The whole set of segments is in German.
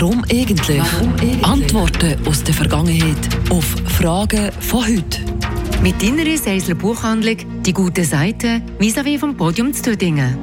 Warum eigentlich? Warum eigentlich? Antworten aus der Vergangenheit auf Fragen von heute. Mit deiner Seisler Buchhandlung «Die gute Seite» vis-à-vis vom Podium zu Tüdingen.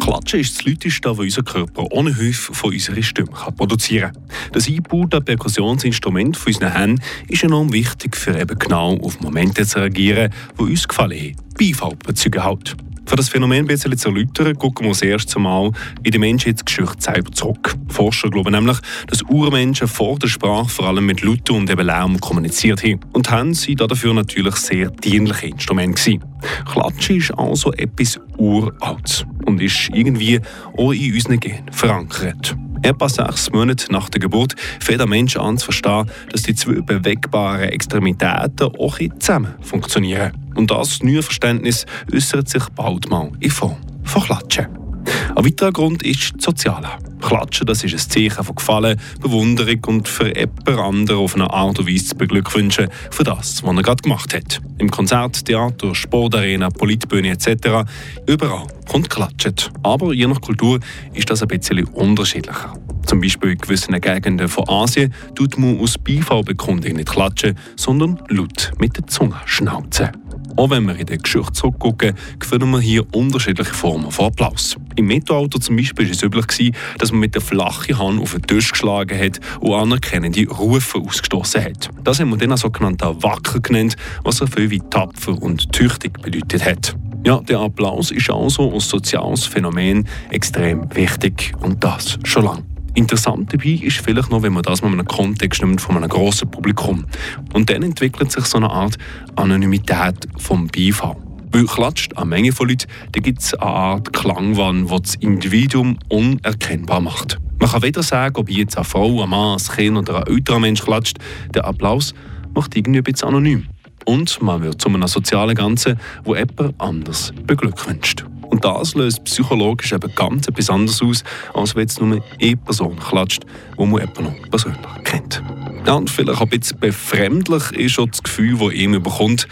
Klatschen ist das Lauteste, das unser Körper ohne Hilfe von unserer Stimme produzieren kann. Das eingebaute Perkussionsinstrument von unseren Händen ist enorm wichtig, für eben genau auf Momente zu reagieren, die uns gefallen. Beifall bezeugen halt. Für das Phänomen ein bisschen zu erläutern, gucken wir uns erst einmal in die Menschheitsgeschichte selber zurück. Forscher glauben nämlich, dass Urmenschen vor der Sprache vor allem mit Lauten und eben Lärm kommuniziert haben. Und haben sie dafür natürlich sehr dienliche Instrumente gewesen. Klatschen ist also etwas Uraltes und ist irgendwie auch in unseren Genen verankert. Etwa sechs Monate nach der Geburt fängt der Mensch an zu verstehen, dass die zwei bewegbaren Extremitäten auch zusammen funktionieren. Und das neue Verständnis äußert sich bald mal in Form von Klatschen. Ein weiterer Grund ist das Soziale. Klatschen, das ist ein Zeichen von Gefallen, Bewunderung und für jemand anderen auf eine Art und Weise zu beglückwünschen für das, was er gerade gemacht hat. Im Konzert, Theater, Sportarena, Politbühne etc. Überall kommt Klatschen. Aber je nach Kultur ist das ein bisschen unterschiedlicher. Zum Beispiel in gewissen Gegenden von Asien tut man aus Beifallbekundung nicht klatschen, sondern laut mit der Zunge schnauzen. Auch wenn wir in der Geschichte zurückgucken, finden wir hier unterschiedliche Formen von Applaus. Im Mittelalter zum Beispiel war es üblich, dass man mit der flachen Hand auf den Tisch geschlagen hat und anerkennende Rufe ausgestoßen hat. Das haben wir dann sogenannten Wacker genannt, was so viel wie tapfer und tüchtig bedeutet hat. Ja, der Applaus ist also als soziales Phänomen extrem wichtig und das schon lange. Interessant dabei ist vielleicht noch, wenn man das in einem Kontext nimmt von einem grossen Publikum. Und dann entwickelt sich so eine Art Anonymität vom Beifall. Weil klatscht eine Menge von Leuten, da gibt es eine Art Klangwand, die das Individuum unerkennbar macht. Man kann weder sagen, ob jetzt eine Frau, ein Mann, ein Kind oder ein älterer Mensch klatscht. Der Applaus macht irgendwie ein bisschen anonym. Und man wird zu einem sozialen Ganzen, wo jemand anders beglückwünscht. Und das löst psychologisch eben ganz etwas anderes aus, als wenn jetzt nur eine Person klatscht, die man eben noch persönlich kennt. Ja, und vielleicht ein bisschen befremdlich ist auch das Gefühl, das ihm bekommt,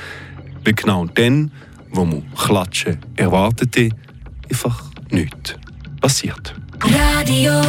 weil genau dann, wo man klatschen erwartete, einfach nichts passiert. Radio.